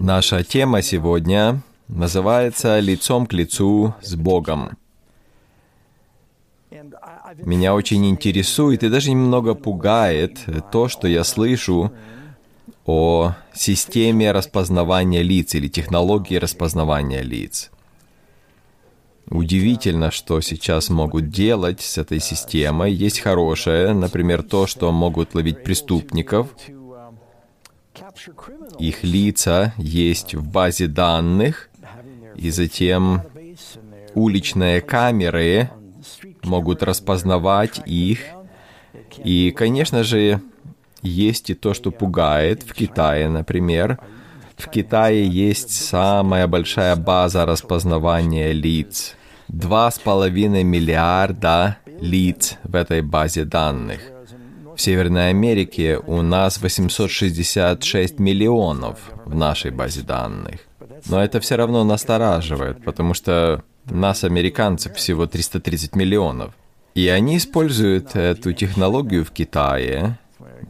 Наша тема сегодня называется «Лицом к лицу с Богом». Меня очень интересует и даже немного пугает то, что я слышу о системе распознавания лиц или технологии распознавания лиц. Удивительно, что сейчас могут делать с этой системой. Есть хорошее, например, то, что могут ловить преступников. Их лица есть в базе данных, и затем уличные камеры могут распознавать их. И, конечно же, есть и то, что пугает в Китае, например. В Китае есть самая большая база распознавания лиц. Два с половиной миллиарда лиц в этой базе данных. В Северной Америке у нас 866 миллионов в нашей базе данных. Но это все равно настораживает, потому что нас, американцев, всего 330 миллионов. И они используют эту технологию в Китае,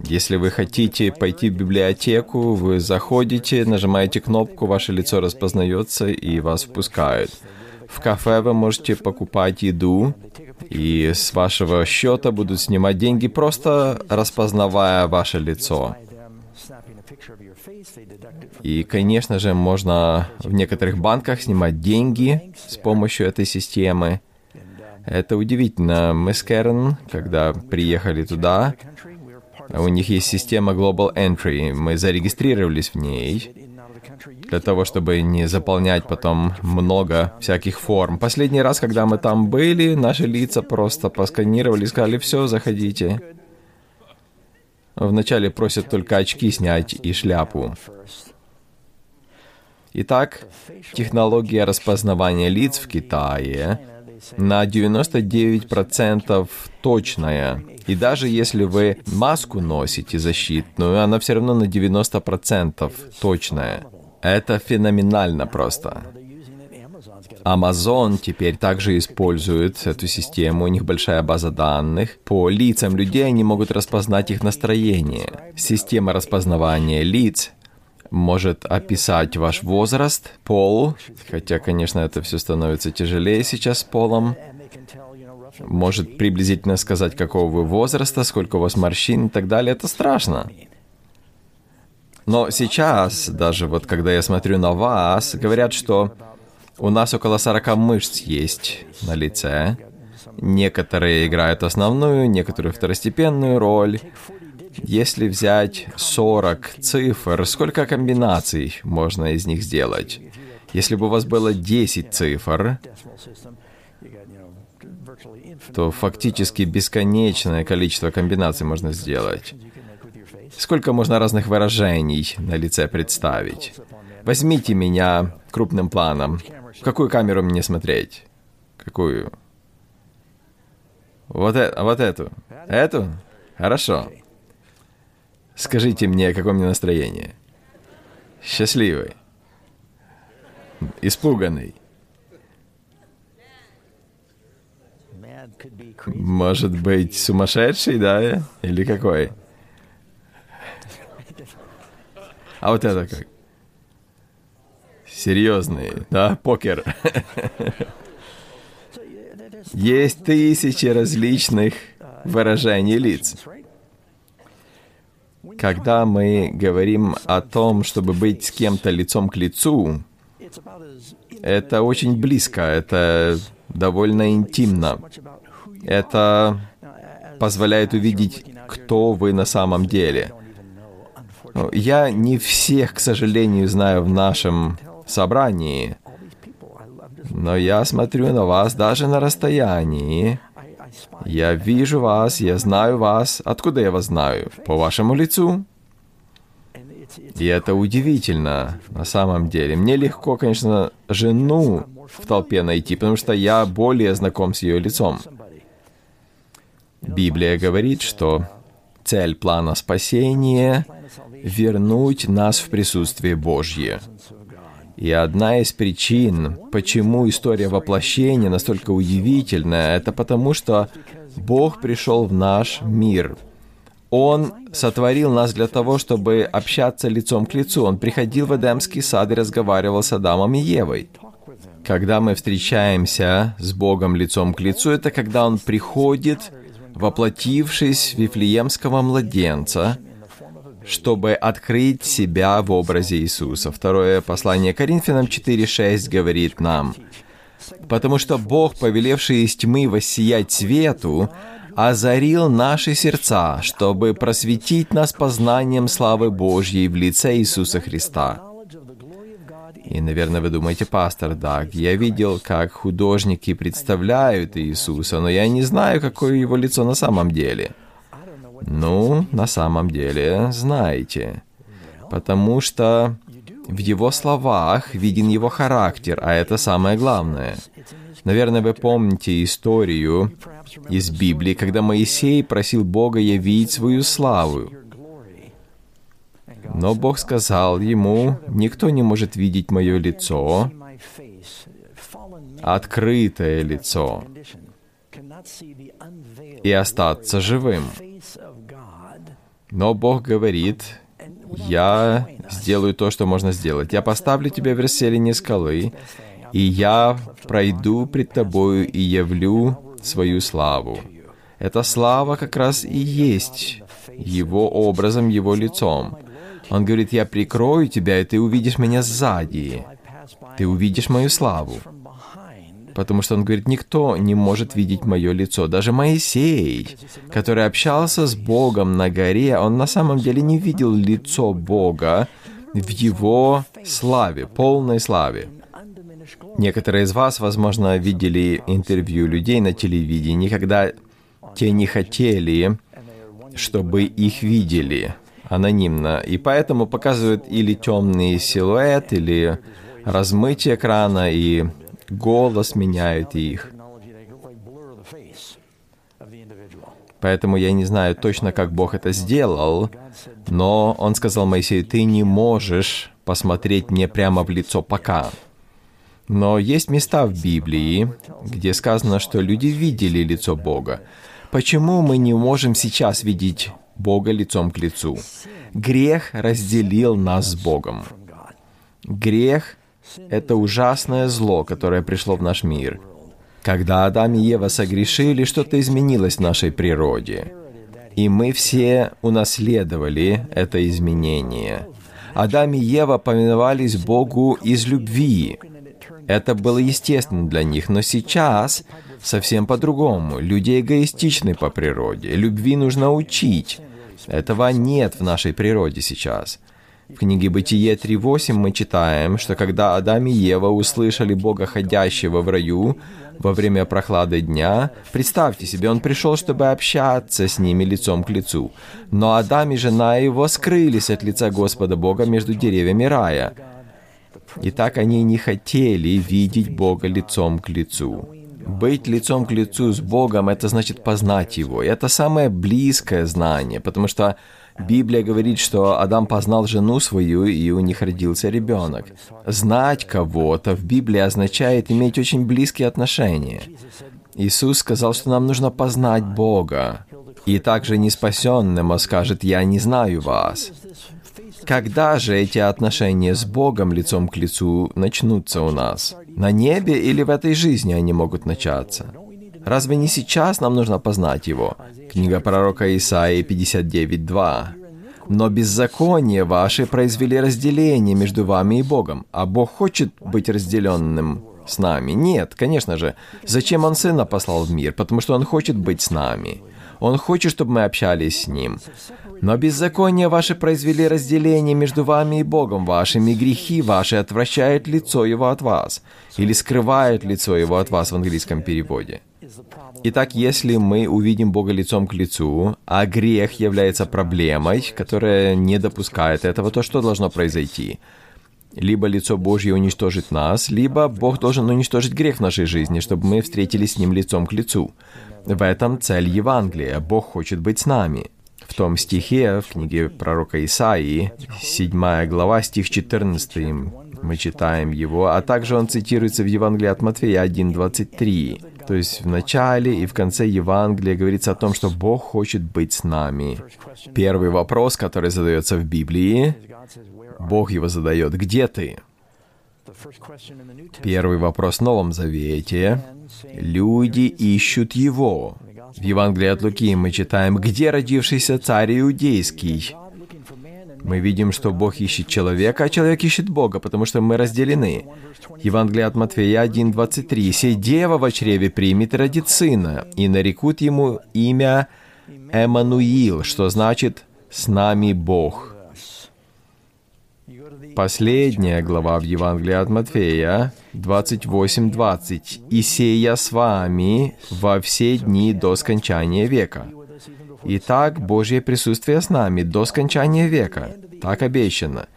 если вы хотите пойти в библиотеку, вы заходите, нажимаете кнопку, ваше лицо распознается и вас впускают. В кафе вы можете покупать еду, и с вашего счета будут снимать деньги, просто распознавая ваше лицо. И, конечно же, можно в некоторых банках снимать деньги с помощью этой системы. Это удивительно. Мы с Кэрон, когда приехали туда, у них есть система Global Entry. Мы зарегистрировались в ней для того, чтобы не заполнять потом много всяких форм. Последний раз, когда мы там были, наши лица просто посканировали, сказали, все, заходите. Вначале просят только очки снять и шляпу. Итак, технология распознавания лиц в Китае на 99% точная. И даже если вы маску носите защитную, она все равно на 90% точная. Это феноменально просто. Amazon теперь также использует эту систему, у них большая база данных. По лицам людей они могут распознать их настроение. Система распознавания лиц может описать ваш возраст, пол, хотя, конечно, это все становится тяжелее сейчас с полом, может приблизительно сказать, какого вы возраста, сколько у вас морщин и так далее. Это страшно. Но сейчас, даже вот когда я смотрю на вас, говорят, что у нас около 40 мышц есть на лице. Некоторые играют основную, некоторые второстепенную роль. Если взять 40 цифр, сколько комбинаций можно из них сделать? Если бы у вас было 10 цифр, то фактически бесконечное количество комбинаций можно сделать. Сколько можно разных выражений на лице представить? Возьмите меня крупным планом. В какую камеру мне смотреть? Какую? Вот, э вот эту. Эту? Хорошо. Скажите мне, какое мне настроение? Счастливый. Испуганный. Может быть, сумасшедший, да? Или какой? А вот это как? Серьезный, да? Покер. Есть тысячи различных выражений лиц. Когда мы говорим о том, чтобы быть с кем-то лицом к лицу, это очень близко, это довольно интимно. Это позволяет увидеть, кто вы на самом деле. Я не всех, к сожалению, знаю в нашем собрании, но я смотрю на вас даже на расстоянии. Я вижу вас, я знаю вас. Откуда я вас знаю? По вашему лицу. И это удивительно, на самом деле. Мне легко, конечно, жену в толпе найти, потому что я более знаком с ее лицом. Библия говорит, что цель плана спасения — вернуть нас в присутствие Божье. И одна из причин, почему история воплощения настолько удивительная, это потому что Бог пришел в наш мир. Он сотворил нас для того, чтобы общаться лицом к лицу. Он приходил в Эдемский сад и разговаривал с Адамом и Евой. Когда мы встречаемся с Богом лицом к лицу, это когда Он приходит, воплотившись в Вифлеемского младенца, чтобы открыть себя в образе Иисуса. Второе послание Коринфянам 4.6 говорит нам, «Потому что Бог, повелевший из тьмы воссиять свету, озарил наши сердца, чтобы просветить нас познанием славы Божьей в лице Иисуса Христа». И, наверное, вы думаете, пастор Даг, я видел, как художники представляют Иисуса, но я не знаю, какое его лицо на самом деле. Ну, на самом деле, знаете. Потому что в его словах виден его характер, а это самое главное. Наверное, вы помните историю из Библии, когда Моисей просил Бога явить свою славу. Но Бог сказал ему, «Никто не может видеть мое лицо, открытое лицо, и остаться живым». Но Бог говорит, «Я сделаю то, что можно сделать. Я поставлю тебя в расселение скалы, и я пройду пред тобою и явлю свою славу». Эта слава как раз и есть его образом, его лицом. Он говорит, я прикрою тебя, и ты увидишь меня сзади. Ты увидишь мою славу. Потому что он говорит, никто не может видеть мое лицо. Даже Моисей, который общался с Богом на горе, он на самом деле не видел лицо Бога в его славе, полной славе. Некоторые из вас, возможно, видели интервью людей на телевидении, когда те не хотели, чтобы их видели анонимно, и поэтому показывают или темный силуэт, или размытие экрана, и голос меняют их. Поэтому я не знаю точно, как Бог это сделал, но Он сказал Моисею, ты не можешь посмотреть мне прямо в лицо пока. Но есть места в Библии, где сказано, что люди видели лицо Бога. Почему мы не можем сейчас видеть Бога лицом к лицу? Грех разделил нас с Богом. Грех — это ужасное зло, которое пришло в наш мир. Когда Адам и Ева согрешили, что-то изменилось в нашей природе. И мы все унаследовали это изменение. Адам и Ева повиновались Богу из любви. Это было естественно для них, но сейчас совсем по-другому. Люди эгоистичны по природе. Любви нужно учить. Этого нет в нашей природе сейчас. В книге Бытие 3.8 мы читаем, что когда Адам и Ева услышали Бога, ходящего в раю, во время прохлады дня, представьте себе, он пришел, чтобы общаться с ними лицом к лицу. Но Адам и жена его скрылись от лица Господа Бога между деревьями рая. И так они не хотели видеть Бога лицом к лицу. Быть лицом к лицу с Богом — это значит познать Его. И это самое близкое знание, потому что Библия говорит, что Адам познал жену свою, и у них родился ребенок. Знать кого-то в Библии означает иметь очень близкие отношения. Иисус сказал, что нам нужно познать Бога. И также неспасенному скажет, «Я не знаю вас». Когда же эти отношения с Богом лицом к лицу начнутся у нас? На небе или в этой жизни они могут начаться? Разве не сейчас нам нужно познать Его? Книга пророка Исаии 59.2. «Но беззаконие ваши произвели разделение между вами и Богом, а Бог хочет быть разделенным с нами. Нет, конечно же. Зачем Он Сына послал в мир? Потому что Он хочет быть с нами. Он хочет, чтобы мы общались с Ним. Но беззаконие ваши произвели разделение между вами и Богом вашим, грехи ваши отвращают лицо Его от вас, или скрывают лицо Его от вас в английском переводе. Итак, если мы увидим Бога лицом к лицу, а грех является проблемой, которая не допускает этого, то что должно произойти? Либо лицо Божье уничтожит нас, либо Бог должен уничтожить грех в нашей жизни, чтобы мы встретились с Ним лицом к лицу. В этом цель Евангелия. Бог хочет быть с нами. В том стихе, в книге пророка Исаии, 7 глава, стих 14, мы читаем его, а также он цитируется в Евангелии от Матфея 1.23. То есть в начале и в конце Евангелия говорится о том, что Бог хочет быть с нами. Первый вопрос, который задается в Библии, Бог его задает, где ты? Первый вопрос в Новом Завете. Люди ищут Его. В Евангелии от Луки мы читаем, где родившийся царь иудейский. Мы видим, что Бог ищет человека, а человек ищет Бога, потому что мы разделены. Евангелие от Матфея 1.23. «Сей дева в чреве примет и родит сына, и нарекут ему имя Эммануил, что значит «с нами Бог». Последняя глава в Евангелии от Матфея, 28.20. «И сея с вами во все дни до скончания века». Итак, Божье присутствие с нами до скончания века. Так обещано.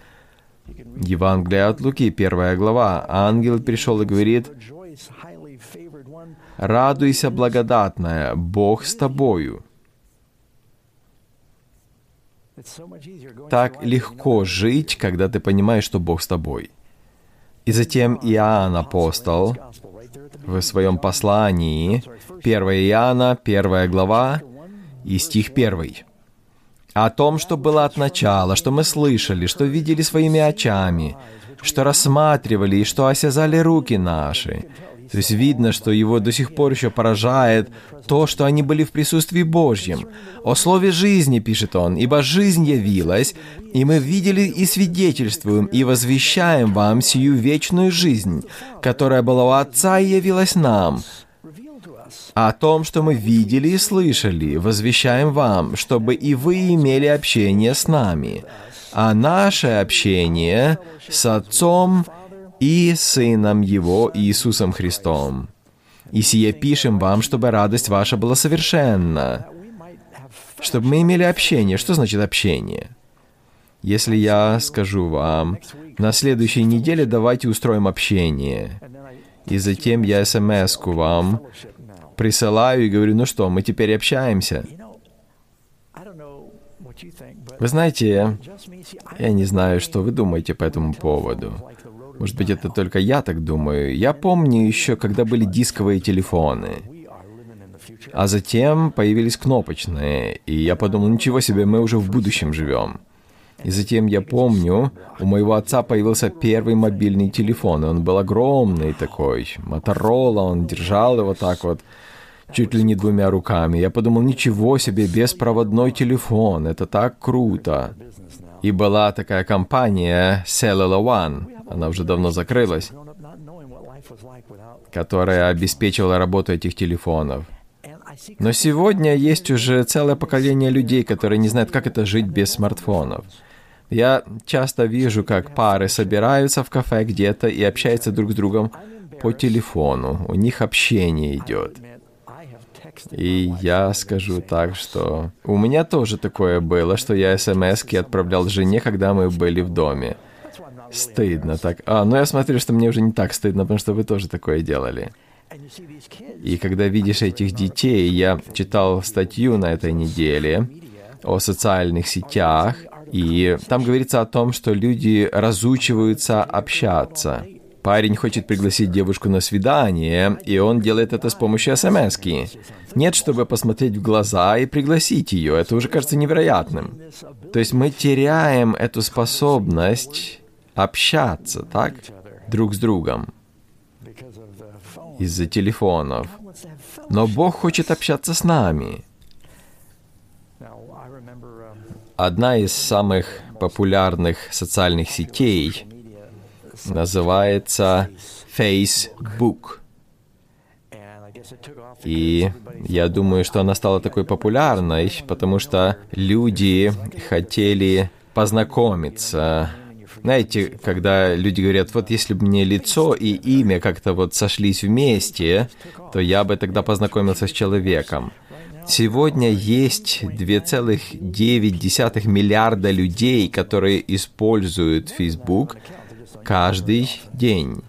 Евангелие от Луки, первая глава. Ангел пришел и говорит, «Радуйся, благодатная, Бог с тобою». Так легко жить, когда ты понимаешь, что Бог с тобой. И затем Иоанн апостол в своем послании, 1 Иоанна, 1 глава, и стих 1. О том, что было от начала, что мы слышали, что видели своими очами, что рассматривали и что осязали руки наши. То есть видно, что его до сих пор еще поражает то, что они были в присутствии Божьем. О слове жизни, пишет он, ибо жизнь явилась, и мы видели и свидетельствуем, и возвещаем вам сию вечную жизнь, которая была у Отца и явилась нам. О том, что мы видели и слышали, возвещаем вам, чтобы и вы имели общение с нами. А наше общение с Отцом и Сыном Его Иисусом Христом. И сие пишем вам, чтобы радость ваша была совершенна, чтобы мы имели общение. Что значит общение? Если я скажу вам, на следующей неделе давайте устроим общение, и затем я смс-ку вам присылаю и говорю, ну что, мы теперь общаемся. Вы знаете, я не знаю, что вы думаете по этому поводу. Может быть, это только я так думаю. Я помню еще, когда были дисковые телефоны. А затем появились кнопочные, и я подумал, ничего себе, мы уже в будущем живем. И затем я помню, у моего отца появился первый мобильный телефон, и он был огромный такой, Моторола, он держал его так вот, чуть ли не двумя руками. Я подумал, ничего себе, беспроводной телефон, это так круто. И была такая компания Cellular One, она уже давно закрылась, которая обеспечивала работу этих телефонов. Но сегодня есть уже целое поколение людей, которые не знают, как это жить без смартфонов. Я часто вижу, как пары собираются в кафе где-то и общаются друг с другом по телефону. У них общение идет. И я скажу так, что у меня тоже такое было, что я смс отправлял жене, когда мы были в доме. Стыдно так. А, ну я смотрю, что мне уже не так стыдно, потому что вы тоже такое делали. И когда видишь этих детей, я читал статью на этой неделе о социальных сетях, и там говорится о том, что люди разучиваются общаться. Парень хочет пригласить девушку на свидание, и он делает это с помощью смс -ки. Нет, чтобы посмотреть в глаза и пригласить ее. Это уже кажется невероятным. То есть мы теряем эту способность общаться, так? Друг с другом. Из-за телефонов. Но Бог хочет общаться с нами. Одна из самых популярных социальных сетей называется Facebook. И я думаю, что она стала такой популярной, потому что люди хотели познакомиться. Знаете, когда люди говорят, вот если бы мне лицо и имя как-то вот сошлись вместе, то я бы тогда познакомился с человеком. Сегодня есть 2,9 миллиарда людей, которые используют Facebook каждый день.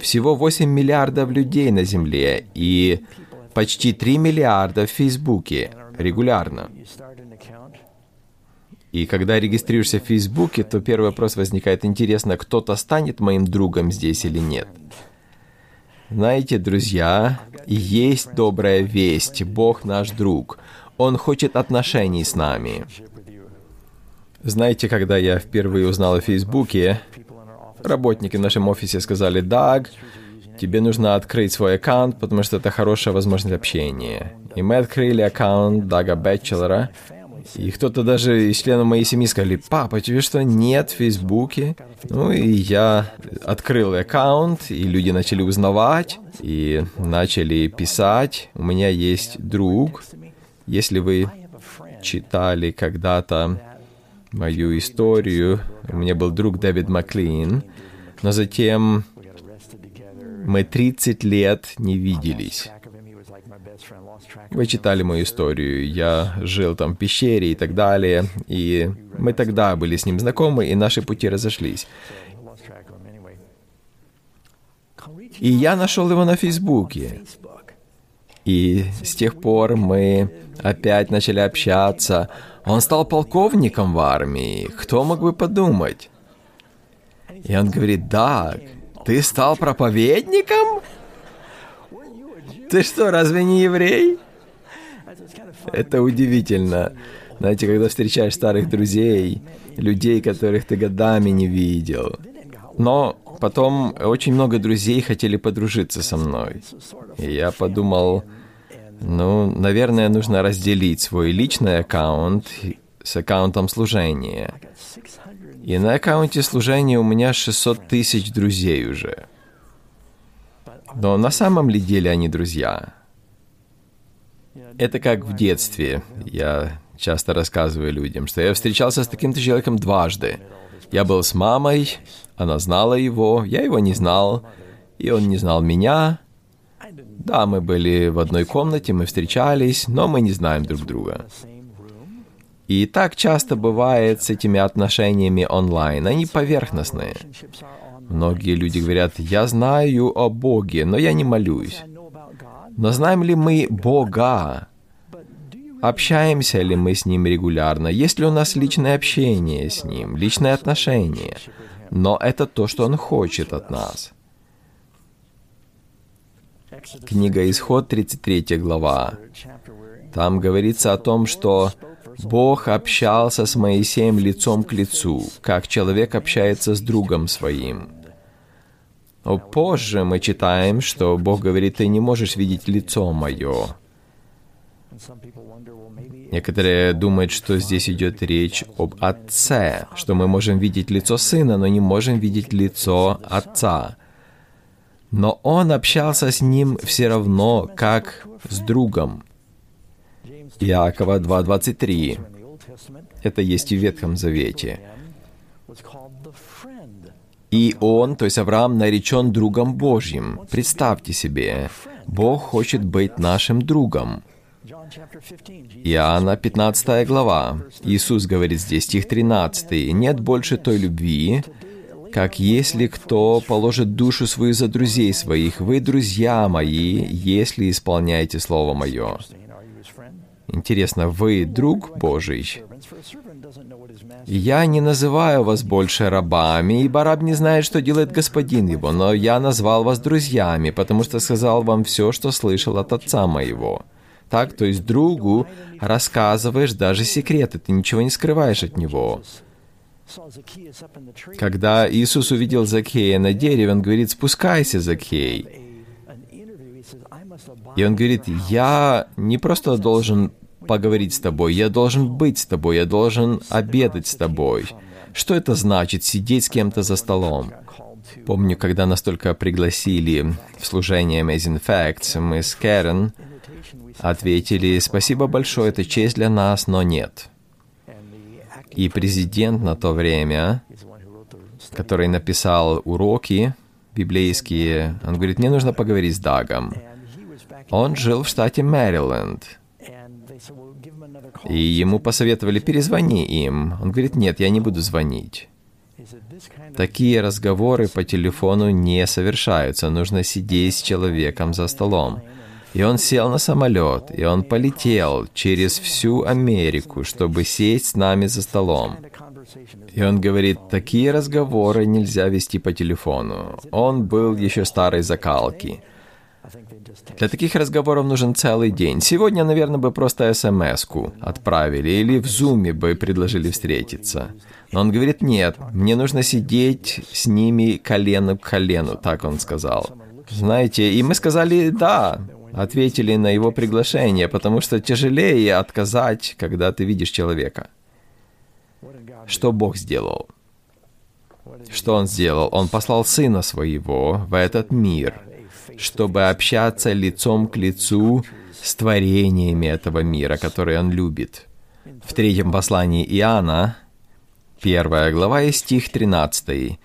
Всего 8 миллиардов людей на Земле и почти 3 миллиарда в Фейсбуке регулярно. И когда регистрируешься в Фейсбуке, то первый вопрос возникает, интересно, кто-то станет моим другом здесь или нет? Знаете, друзья, есть добрая весть. Бог наш друг. Он хочет отношений с нами. Знаете, когда я впервые узнал о Фейсбуке, работники в нашем офисе сказали, «Даг, тебе нужно открыть свой аккаунт, потому что это хорошая возможность общения». И мы открыли аккаунт Дага Бэтчелора, и кто-то даже из членов моей семьи сказали, «Папа, тебе что, нет в Фейсбуке?» Ну и я открыл аккаунт, и люди начали узнавать, и начали писать. У меня есть друг. Если вы читали когда-то мою историю. У меня был друг Дэвид Маклин, но затем мы 30 лет не виделись. Вы читали мою историю. Я жил там в пещере и так далее. И мы тогда были с ним знакомы, и наши пути разошлись. И я нашел его на Фейсбуке. И с тех пор мы опять начали общаться. Он стал полковником в армии. Кто мог бы подумать? И он говорит, да, ты стал проповедником? Ты что, разве не еврей? Это удивительно. Знаете, когда встречаешь старых друзей, людей, которых ты годами не видел. Но потом очень много друзей хотели подружиться со мной. И я подумал, ну, наверное, нужно разделить свой личный аккаунт с аккаунтом служения. И на аккаунте служения у меня 600 тысяч друзей уже. Но на самом ли деле они друзья? Это как в детстве. Я часто рассказываю людям, что я встречался с таким-то человеком дважды. Я был с мамой, она знала его, я его не знал, и он не знал меня, да, мы были в одной комнате, мы встречались, но мы не знаем друг друга. И так часто бывает с этими отношениями онлайн. Они поверхностные. Многие люди говорят, я знаю о Боге, но я не молюсь. Но знаем ли мы Бога? Общаемся ли мы с Ним регулярно? Есть ли у нас личное общение с Ним, личные отношения? Но это то, что Он хочет от нас. Книга Исход, 33 глава. Там говорится о том, что Бог общался с Моисеем лицом к лицу, как человек общается с другом своим. Позже мы читаем, что Бог говорит, ты не можешь видеть лицо мое. Некоторые думают, что здесь идет речь об Отце, что мы можем видеть лицо Сына, но не можем видеть лицо Отца но он общался с ним все равно, как с другом. Иакова 2.23. Это есть и в Ветхом Завете. И он, то есть Авраам, наречен другом Божьим. Представьте себе, Бог хочет быть нашим другом. Иоанна 15 глава. Иисус говорит здесь, стих 13. «Нет больше той любви, как если кто положит душу свою за друзей своих, вы, друзья мои, если исполняете Слово Мое. Интересно, вы друг Божий? Я не называю вас больше рабами, ибо раб не знает, что делает господин его, но я назвал вас друзьями, потому что сказал вам все, что слышал от отца моего. Так, то есть другу рассказываешь даже секреты, ты ничего не скрываешь от него. Когда Иисус увидел Закея на дереве, он говорит, спускайся, Закей. И он говорит, я не просто должен поговорить с тобой, я должен быть с тобой, я должен обедать с тобой. Что это значит, сидеть с кем-то за столом? Помню, когда нас только пригласили в служение Amazing Facts, мы с Кэрен ответили, спасибо большое, это честь для нас, но нет. И президент на то время, который написал уроки библейские, он говорит, мне нужно поговорить с Дагом. Он жил в штате Мэриленд. И ему посоветовали, перезвони им. Он говорит, нет, я не буду звонить. Такие разговоры по телефону не совершаются. Нужно сидеть с человеком за столом. И он сел на самолет, и он полетел через всю Америку, чтобы сесть с нами за столом. И он говорит, такие разговоры нельзя вести по телефону. Он был еще старой закалки. Для таких разговоров нужен целый день. Сегодня, наверное, бы просто смс-ку отправили или в зуме бы предложили встретиться. Но он говорит, нет, мне нужно сидеть с ними колено к колену, так он сказал. Знаете, и мы сказали «да», ответили на его приглашение, потому что тяжелее отказать, когда ты видишь человека. Что Бог сделал? Что Он сделал? Он послал Сына Своего в этот мир, чтобы общаться лицом к лицу с творениями этого мира, которые Он любит. В третьем послании Иоанна, первая глава и стих 13,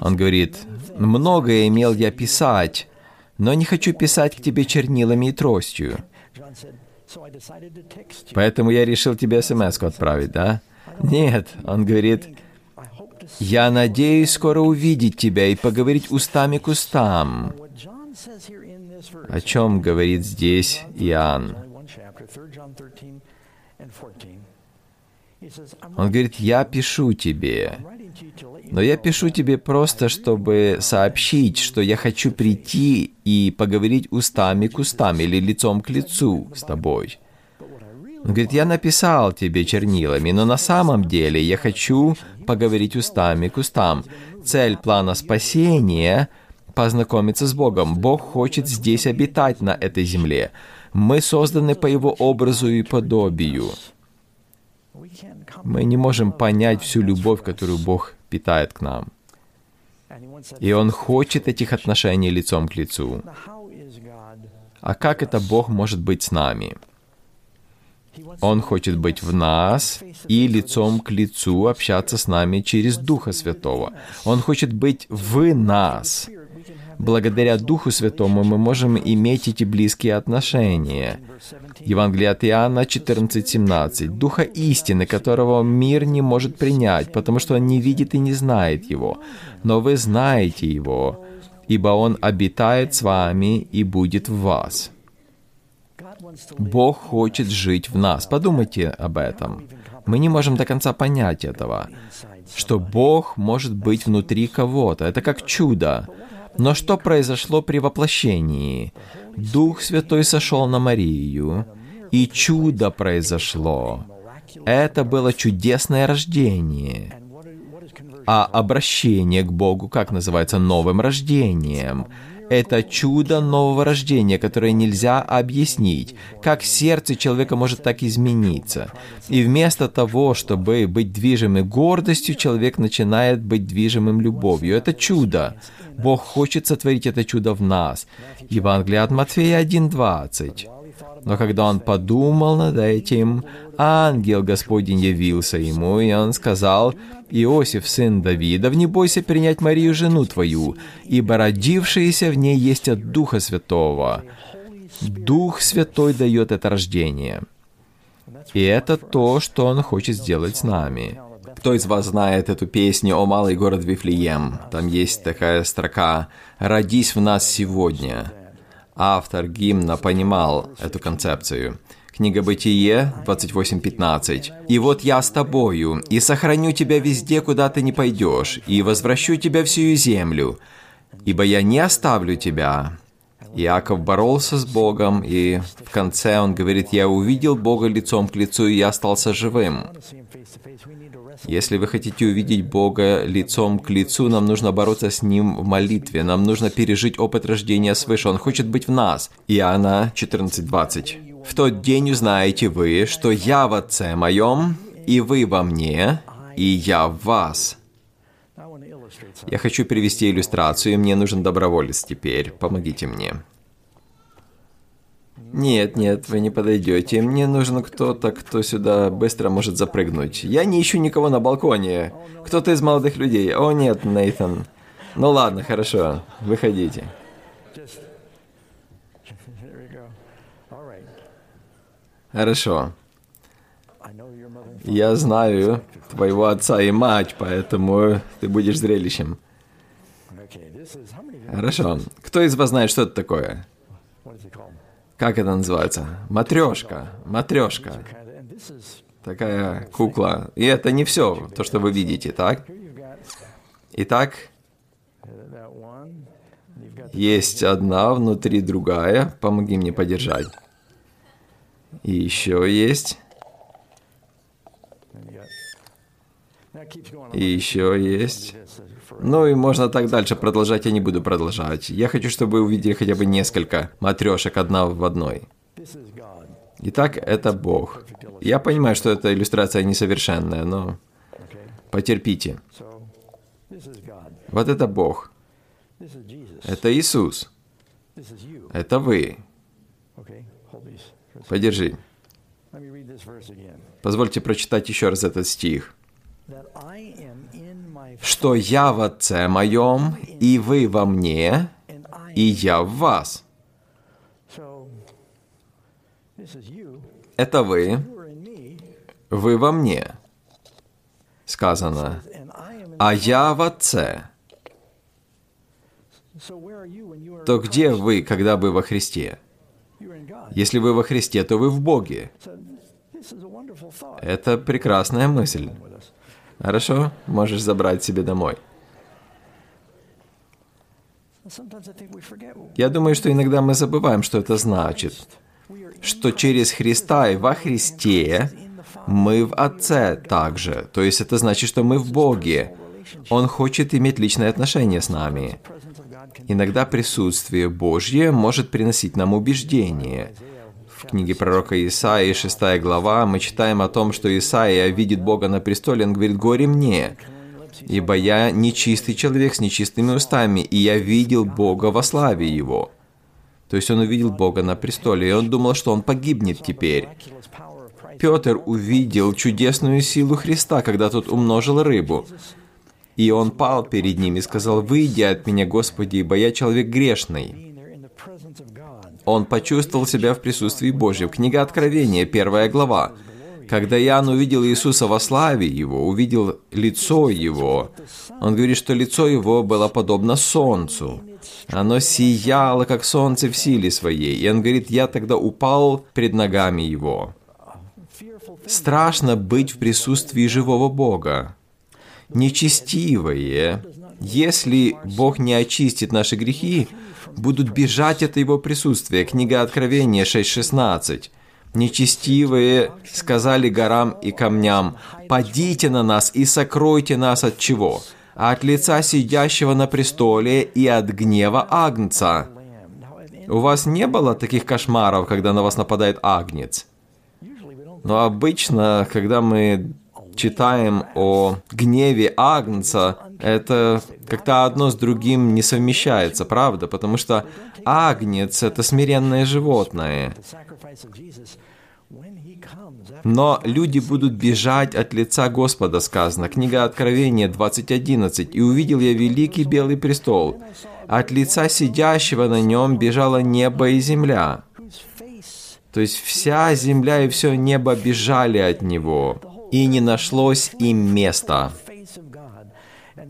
он говорит, «Многое имел я писать, но не хочу писать к тебе чернилами и тростью». Поэтому я решил тебе смс отправить, да? Нет, он говорит, «Я надеюсь скоро увидеть тебя и поговорить устами к устам». О чем говорит здесь Иоанн? Он говорит, «Я пишу тебе, но я пишу тебе просто, чтобы сообщить, что я хочу прийти и поговорить устами к устам или лицом к лицу с тобой». Он говорит, я написал тебе чернилами, но на самом деле я хочу поговорить устами к устам. Цель плана спасения — познакомиться с Богом. Бог хочет здесь обитать на этой земле. Мы созданы по Его образу и подобию. Мы не можем понять всю любовь, которую Бог питает к нам. И Он хочет этих отношений лицом к лицу. А как это Бог может быть с нами? Он хочет быть в нас и лицом к лицу общаться с нами через Духа Святого. Он хочет быть в нас. Благодаря Духу Святому мы можем иметь эти близкие отношения. Евангелие от Иоанна 14:17. Духа истины, которого мир не может принять, потому что он не видит и не знает его. Но вы знаете его, ибо он обитает с вами и будет в вас. Бог хочет жить в нас. Подумайте об этом. Мы не можем до конца понять этого, что Бог может быть внутри кого-то. Это как чудо. Но что произошло при воплощении? Дух Святой сошел на Марию, и чудо произошло. Это было чудесное рождение. А обращение к Богу, как называется, новым рождением – это чудо нового рождения, которое нельзя объяснить. Как сердце человека может так измениться? И вместо того, чтобы быть движимым гордостью, человек начинает быть движимым любовью. Это чудо. Бог хочет сотворить это чудо в нас. Евангелие от Матфея 1.20. Но когда он подумал над этим, ангел Господень явился ему, и он сказал, «Иосиф, сын Давидов, не бойся принять Марию, жену твою, ибо родившаяся в ней есть от Духа Святого. Дух Святой дает это рождение». И это то, что Он хочет сделать с нами. Кто из вас знает эту песню «О малый город Вифлеем»? Там есть такая строка «Родись в нас сегодня». Автор гимна понимал эту концепцию. Книга Бытие 28.15. «И вот я с тобою, и сохраню тебя везде, куда ты не пойдешь, и возвращу тебя всю землю, ибо я не оставлю тебя». Иаков боролся с Богом, и в конце он говорит, «Я увидел Бога лицом к лицу, и я остался живым». Если вы хотите увидеть Бога лицом к лицу, нам нужно бороться с Ним в молитве. Нам нужно пережить опыт рождения свыше. Он хочет быть в нас. Иоанна 14:20. В тот день узнаете вы, что я в Отце моем, и вы во мне, и я в вас. Я хочу привести иллюстрацию, мне нужен доброволец теперь. Помогите мне. Нет, нет, вы не подойдете. Мне нужен кто-то, кто сюда быстро может запрыгнуть. Я не ищу никого на балконе. Кто-то из молодых людей. О нет, Нейтан. Ну ладно, хорошо. Выходите. Хорошо. Я знаю твоего отца и мать, поэтому ты будешь зрелищем. Хорошо. Кто из вас знает, что это такое? Как это называется? Матрешка. Матрешка. Такая кукла. И это не все, то, что вы видите, так? Итак, Есть одна, внутри другая. Помоги мне подержать. И еще есть. И еще есть. Ну и можно так дальше продолжать, я не буду продолжать. Я хочу, чтобы вы увидели хотя бы несколько матрешек одна в одной. Итак, это Бог. Я понимаю, что эта иллюстрация несовершенная, но потерпите. Вот это Бог. Это Иисус. Это вы. Подержи. Позвольте прочитать еще раз этот стих. «Что я в Отце моем, и вы во мне, и я в вас». Это вы, вы во мне, сказано, а я в Отце. То где вы, когда вы во Христе? Если вы во Христе, то вы в Боге. Это прекрасная мысль. Хорошо, можешь забрать себе домой. Я думаю, что иногда мы забываем, что это значит. Что через Христа и во Христе мы в Отце также. То есть это значит, что мы в Боге. Он хочет иметь личное отношение с нами. Иногда присутствие Божье может приносить нам убеждение. В книге пророка Исаии, 6 глава, мы читаем о том, что Исаия видит Бога на престоле, он говорит, «Горе мне, ибо я нечистый человек с нечистыми устами, и я видел Бога во славе Его». То есть он увидел Бога на престоле, и он думал, что он погибнет теперь. Петр увидел чудесную силу Христа, когда тот умножил рыбу. И он пал перед ним и сказал, «Выйди от меня, Господи, ибо я человек грешный». Он почувствовал себя в присутствии Божьем. Книга Откровения, первая глава. Когда Иоанн увидел Иисуса во славе Его, увидел лицо Его, он говорит, что лицо Его было подобно солнцу. Оно сияло, как солнце в силе своей. И он говорит, я тогда упал пред ногами Его. Страшно быть в присутствии живого Бога нечестивые, если Бог не очистит наши грехи, будут бежать от Его присутствия. Книга Откровения 6.16. Нечестивые сказали горам и камням, «Падите на нас и сокройте нас от чего? От лица сидящего на престоле и от гнева Агнца». У вас не было таких кошмаров, когда на вас нападает Агнец? Но обычно, когда мы читаем о гневе Агнца, это как-то одно с другим не совмещается, правда? Потому что Агнец — это смиренное животное. Но люди будут бежать от лица Господа, сказано. Книга Откровения 20.11. «И увидел я великий белый престол. От лица сидящего на нем бежало небо и земля». То есть вся земля и все небо бежали от него и не нашлось им места.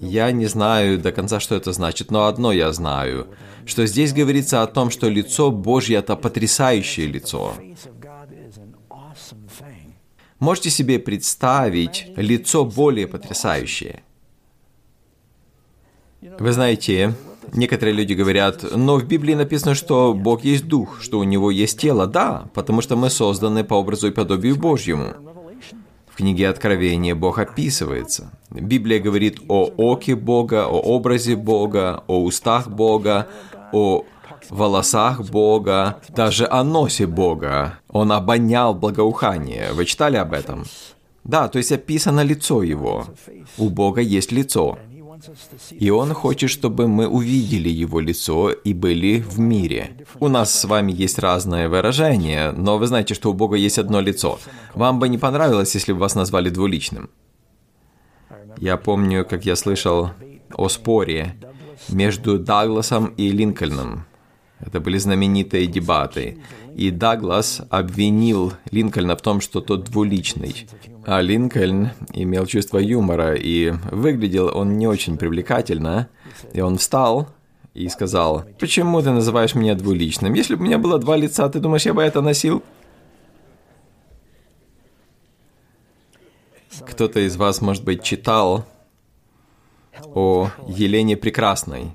Я не знаю до конца, что это значит, но одно я знаю, что здесь говорится о том, что лицо Божье – это потрясающее лицо. Можете себе представить лицо более потрясающее? Вы знаете, некоторые люди говорят, но в Библии написано, что Бог есть дух, что у него есть тело. Да, потому что мы созданы по образу и подобию Божьему книге Откровения Бог описывается. Библия говорит о оке Бога, о образе Бога, о устах Бога, о волосах Бога, даже о носе Бога. Он обонял благоухание. Вы читали об этом? Да, то есть описано лицо Его. У Бога есть лицо. И Он хочет, чтобы мы увидели Его лицо и были в мире. У нас с вами есть разные выражения, но вы знаете, что у Бога есть одно лицо. Вам бы не понравилось, если бы вас назвали двуличным. Я помню, как я слышал о споре между Дагласом и Линкольном. Это были знаменитые дебаты. И Даглас обвинил Линкольна в том, что тот двуличный. А Линкольн имел чувство юмора, и выглядел он не очень привлекательно. И он встал и сказал, «Почему ты называешь меня двуличным? Если бы у меня было два лица, ты думаешь, я бы это носил?» Кто-то из вас, может быть, читал о Елене Прекрасной.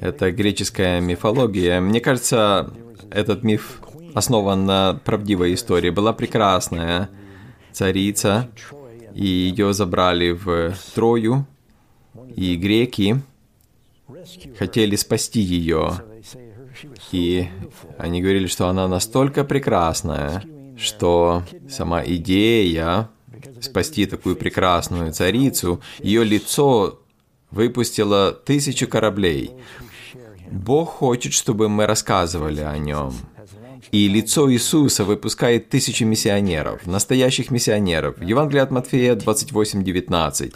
Это греческая мифология. Мне кажется, этот миф основан на правдивой истории. Была прекрасная царица, и ее забрали в Трою, и греки хотели спасти ее. И они говорили, что она настолько прекрасная, что сама идея спасти такую прекрасную царицу, ее лицо выпустило тысячу кораблей. Бог хочет, чтобы мы рассказывали о нем. И лицо Иисуса выпускает тысячи миссионеров, настоящих миссионеров. Евангелие от Матфея 28:19.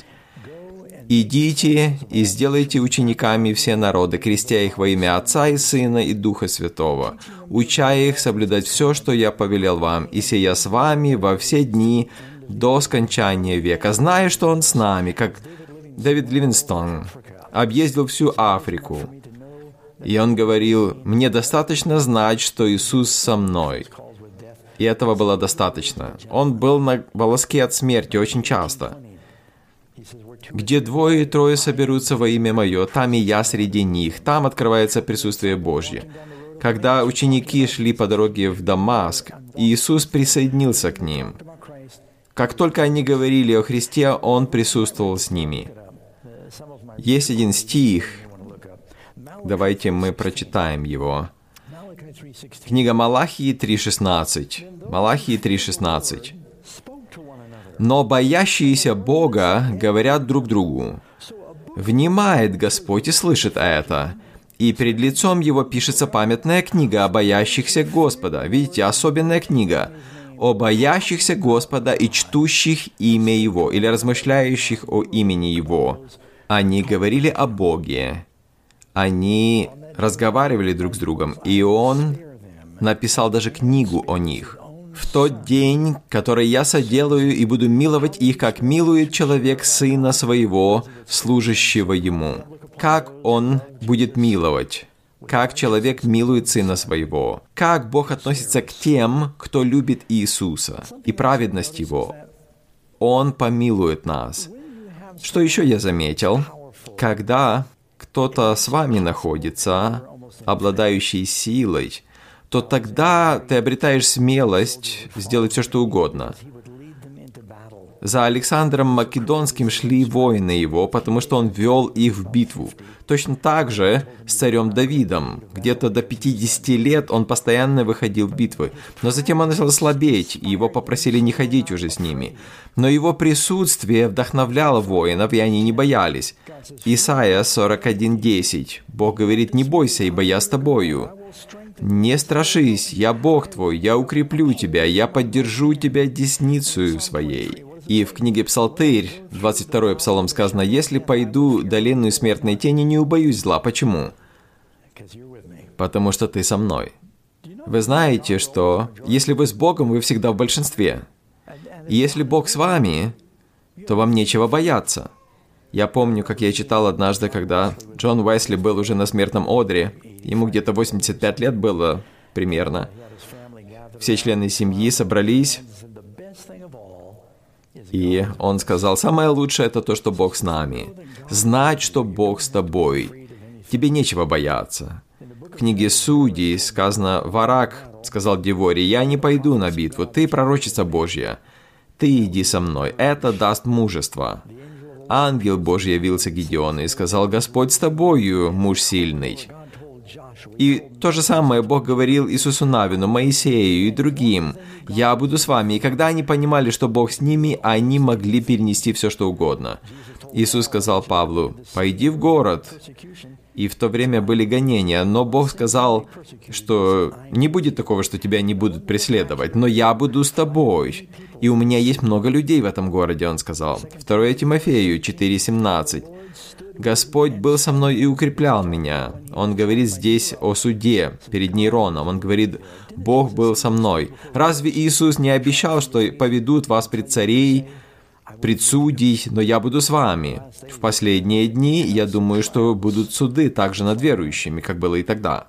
«Идите и сделайте учениками все народы, крестя их во имя Отца и Сына и Духа Святого, уча их соблюдать все, что я повелел вам, и сия с вами во все дни до скончания века, зная, что Он с нами, как Дэвид Ливинстон объездил всю Африку, и он говорил, «Мне достаточно знать, что Иисус со мной». И этого было достаточно. Он был на волоске от смерти очень часто. «Где двое и трое соберутся во имя Мое, там и я среди них, там открывается присутствие Божье». Когда ученики шли по дороге в Дамаск, Иисус присоединился к ним. Как только они говорили о Христе, Он присутствовал с ними. Есть один стих, Давайте мы прочитаем его. Книга Малахии 3.16. Малахии 3.16. «Но боящиеся Бога говорят друг другу, «Внимает Господь и слышит это, и перед лицом Его пишется памятная книга о боящихся Господа». Видите, особенная книга о боящихся Господа и чтущих имя Его, или размышляющих о имени Его. Они говорили о Боге, они разговаривали друг с другом, и он написал даже книгу о них. В тот день, который я соделаю и буду миловать их, как милует человек сына своего, служащего ему. Как он будет миловать? Как человек милует сына своего? Как Бог относится к тем, кто любит Иисуса и праведность Его? Он помилует нас. Что еще я заметил? Когда кто-то с вами находится, обладающий силой, то тогда ты обретаешь смелость сделать все, что угодно. За Александром Македонским шли воины его, потому что он вел их в битву. Точно так же с царем Давидом. Где-то до 50 лет он постоянно выходил в битвы. Но затем он начал слабеть, и его попросили не ходить уже с ними. Но его присутствие вдохновляло воинов, и они не боялись. Исайя 41.10. Бог говорит, не бойся, ибо я с тобою. Не страшись, я Бог твой, я укреплю тебя, я поддержу тебя десницей своей. И в книге Псалтырь, 22 псалом сказано, «Если пойду долинную смертной тени, не убоюсь зла». Почему? Потому что ты со мной. Вы знаете, что если вы с Богом, вы всегда в большинстве. И если Бог с вами, то вам нечего бояться. Я помню, как я читал однажды, когда Джон Уэсли был уже на смертном одре. Ему где-то 85 лет было примерно. Все члены семьи собрались, и он сказал, самое лучшее это то, что Бог с нами. Знать, что Бог с тобой. Тебе нечего бояться. В книге Судей сказано, «Варак сказал Деворе, я не пойду на битву, ты пророчица Божья. Ты иди со мной, это даст мужество». Ангел Божий явился Гедеону и сказал, «Господь с тобою, муж сильный». И то же самое Бог говорил Иисусу Навину, Моисею и другим. «Я буду с вами». И когда они понимали, что Бог с ними, они могли перенести все, что угодно. Иисус сказал Павлу, «Пойди в город». И в то время были гонения, но Бог сказал, что не будет такого, что тебя не будут преследовать, но я буду с тобой. И у меня есть много людей в этом городе, он сказал. 2 Тимофею 4.17. Господь был со мной и укреплял меня. Он говорит здесь о суде перед Нейроном. Он говорит, Бог был со мной. Разве Иисус не обещал, что поведут вас пред царей, пред судей, но я буду с вами. В последние дни, я думаю, что будут суды также над верующими, как было и тогда.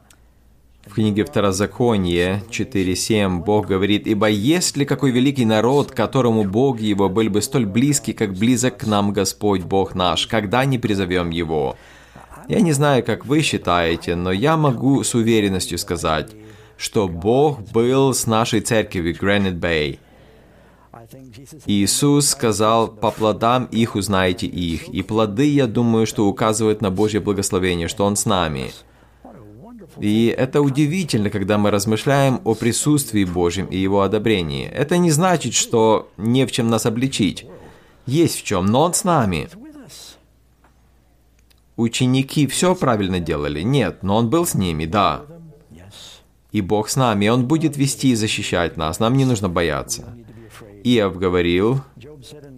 В книге Второзаконие 4.7 Бог говорит, «Ибо есть ли какой великий народ, которому Бог его был бы столь близкий, как близок к нам Господь Бог наш, когда не призовем его? Я не знаю, как вы считаете, но я могу с уверенностью сказать, что Бог был с нашей церковью Гранит Бэй. Иисус сказал, «По плодам их узнаете их». И плоды, я думаю, что указывают на Божье благословение, что Он с нами. И это удивительно, когда мы размышляем о присутствии Божьем и Его одобрении. Это не значит, что не в чем нас обличить. Есть в чем, но Он с нами. Ученики все правильно делали? Нет, но Он был с ними, да. И Бог с нами, Он будет вести и защищать нас, нам не нужно бояться. Иов говорил,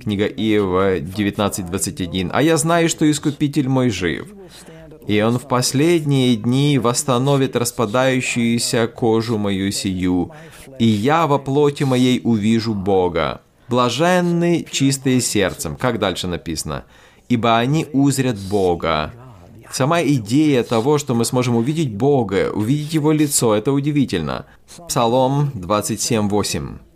книга Иова 19.21, «А я знаю, что Искупитель мой жив, и он в последние дни восстановит распадающуюся кожу мою сию, и я во плоти моей увижу Бога. Блаженны чистые сердцем». Как дальше написано? «Ибо они узрят Бога». Сама идея того, что мы сможем увидеть Бога, увидеть Его лицо, это удивительно. Псалом 27.8.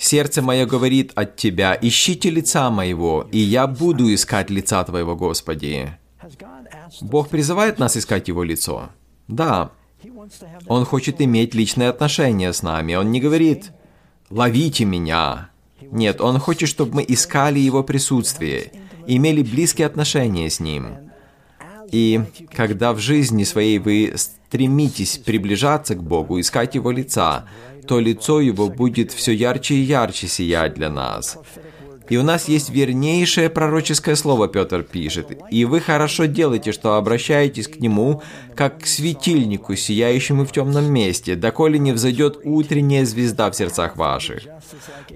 «Сердце мое говорит от Тебя, ищите лица моего, и я буду искать лица Твоего, Господи». Бог призывает нас искать Его лицо. Да. Он хочет иметь личные отношения с нами. Он не говорит «ловите меня». Нет, Он хочет, чтобы мы искали Его присутствие, имели близкие отношения с Ним. И когда в жизни своей вы стремитесь приближаться к Богу, искать Его лица, то лицо Его будет все ярче и ярче сиять для нас. И у нас есть вернейшее пророческое слово, Петр пишет. И вы хорошо делаете, что обращаетесь к нему, как к светильнику, сияющему в темном месте, доколе не взойдет утренняя звезда в сердцах ваших.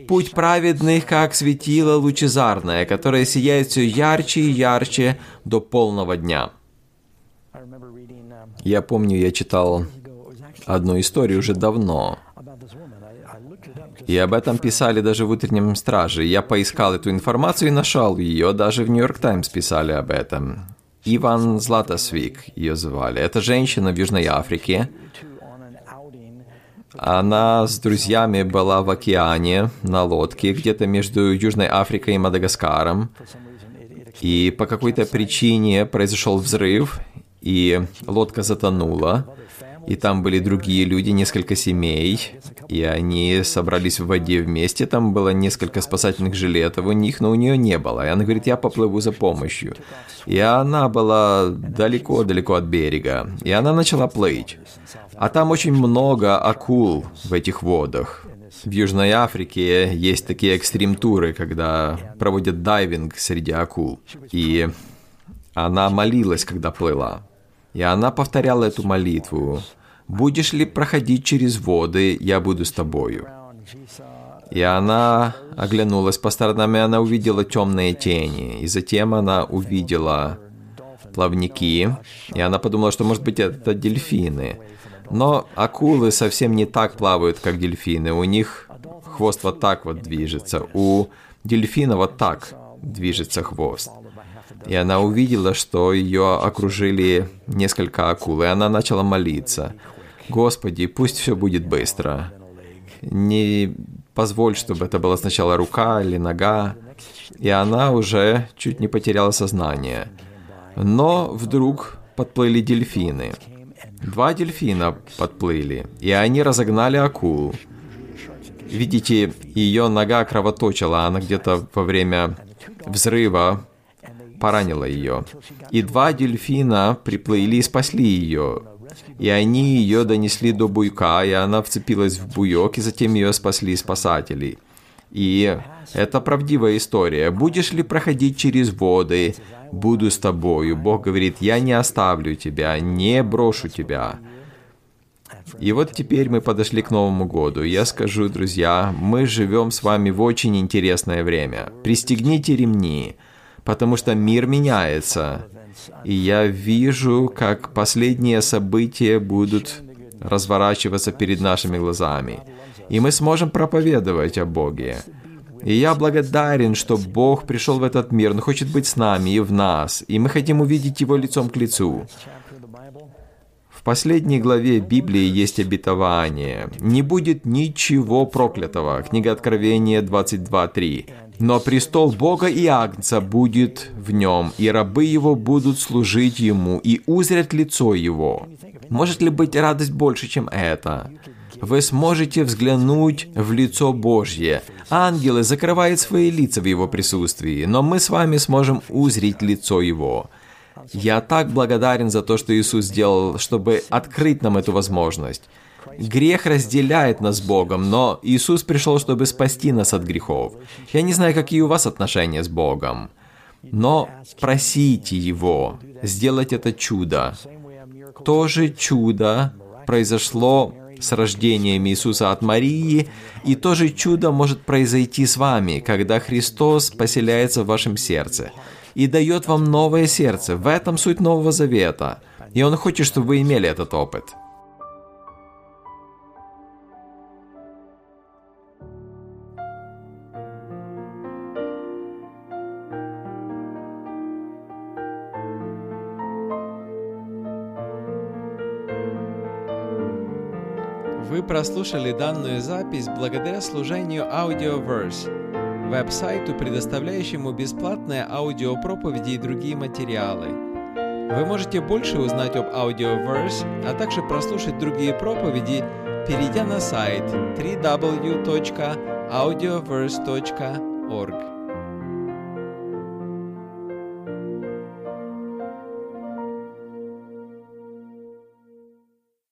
Путь праведных, как светило лучезарное, которое сияет все ярче и ярче до полного дня. Я помню, я читал одну историю уже давно, и об этом писали даже в «Утреннем страже». Я поискал эту информацию и нашел ее, даже в «Нью-Йорк Таймс» писали об этом. Иван Златосвик ее звали. Это женщина в Южной Африке. Она с друзьями была в океане на лодке, где-то между Южной Африкой и Мадагаскаром. И по какой-то причине произошел взрыв, и лодка затонула и там были другие люди, несколько семей, и они собрались в воде вместе, там было несколько спасательных жилетов у них, но у нее не было, и она говорит, я поплыву за помощью. И она была далеко-далеко от берега, и она начала плыть. А там очень много акул в этих водах. В Южной Африке есть такие экстрим-туры, когда проводят дайвинг среди акул. И она молилась, когда плыла. И она повторяла эту молитву. «Будешь ли проходить через воды, я буду с тобою». И она оглянулась по сторонам, и она увидела темные тени. И затем она увидела плавники, и она подумала, что, может быть, это дельфины. Но акулы совсем не так плавают, как дельфины. У них хвост вот так вот движется. У дельфина вот так движется хвост. И она увидела, что ее окружили несколько акул, и она начала молиться. «Господи, пусть все будет быстро. Не позволь, чтобы это была сначала рука или нога». И она уже чуть не потеряла сознание. Но вдруг подплыли дельфины. Два дельфина подплыли, и они разогнали акулу. Видите, ее нога кровоточила, она где-то во время взрыва поранила ее. И два дельфина приплыли и спасли ее. И они ее донесли до буйка, и она вцепилась в буйок, и затем ее спасли спасатели. И это правдивая история. Будешь ли проходить через воды, буду с тобою. Бог говорит, я не оставлю тебя, не брошу тебя. И вот теперь мы подошли к Новому году. Я скажу, друзья, мы живем с вами в очень интересное время. Пристегните ремни потому что мир меняется. И я вижу, как последние события будут разворачиваться перед нашими глазами. И мы сможем проповедовать о Боге. И я благодарен, что Бог пришел в этот мир, Он хочет быть с нами и в нас, и мы хотим увидеть Его лицом к лицу. Последней главе Библии есть обетование. Не будет ничего проклятого. Книга Откровения 22.3. Но престол Бога и Агнца будет в нем, и рабы его будут служить ему, и узрят лицо его. Может ли быть радость больше, чем это? Вы сможете взглянуть в лицо Божье. Ангелы закрывают свои лица в его присутствии, но мы с вами сможем узреть лицо его. Я так благодарен за то, что Иисус сделал, чтобы открыть нам эту возможность. Грех разделяет нас с Богом, но Иисус пришел, чтобы спасти нас от грехов. Я не знаю, какие у вас отношения с Богом, но просите Его сделать это чудо. То же чудо произошло с рождением Иисуса от Марии, и то же чудо может произойти с вами, когда Христос поселяется в вашем сердце и дает вам новое сердце. В этом суть Нового Завета. И Он хочет, чтобы вы имели этот опыт. Вы прослушали данную запись благодаря служению Audioverse веб-сайту, предоставляющему бесплатные аудиопроповеди и другие материалы. Вы можете больше узнать об Audioverse, а также прослушать другие проповеди, перейдя на сайт www.audioverse.org.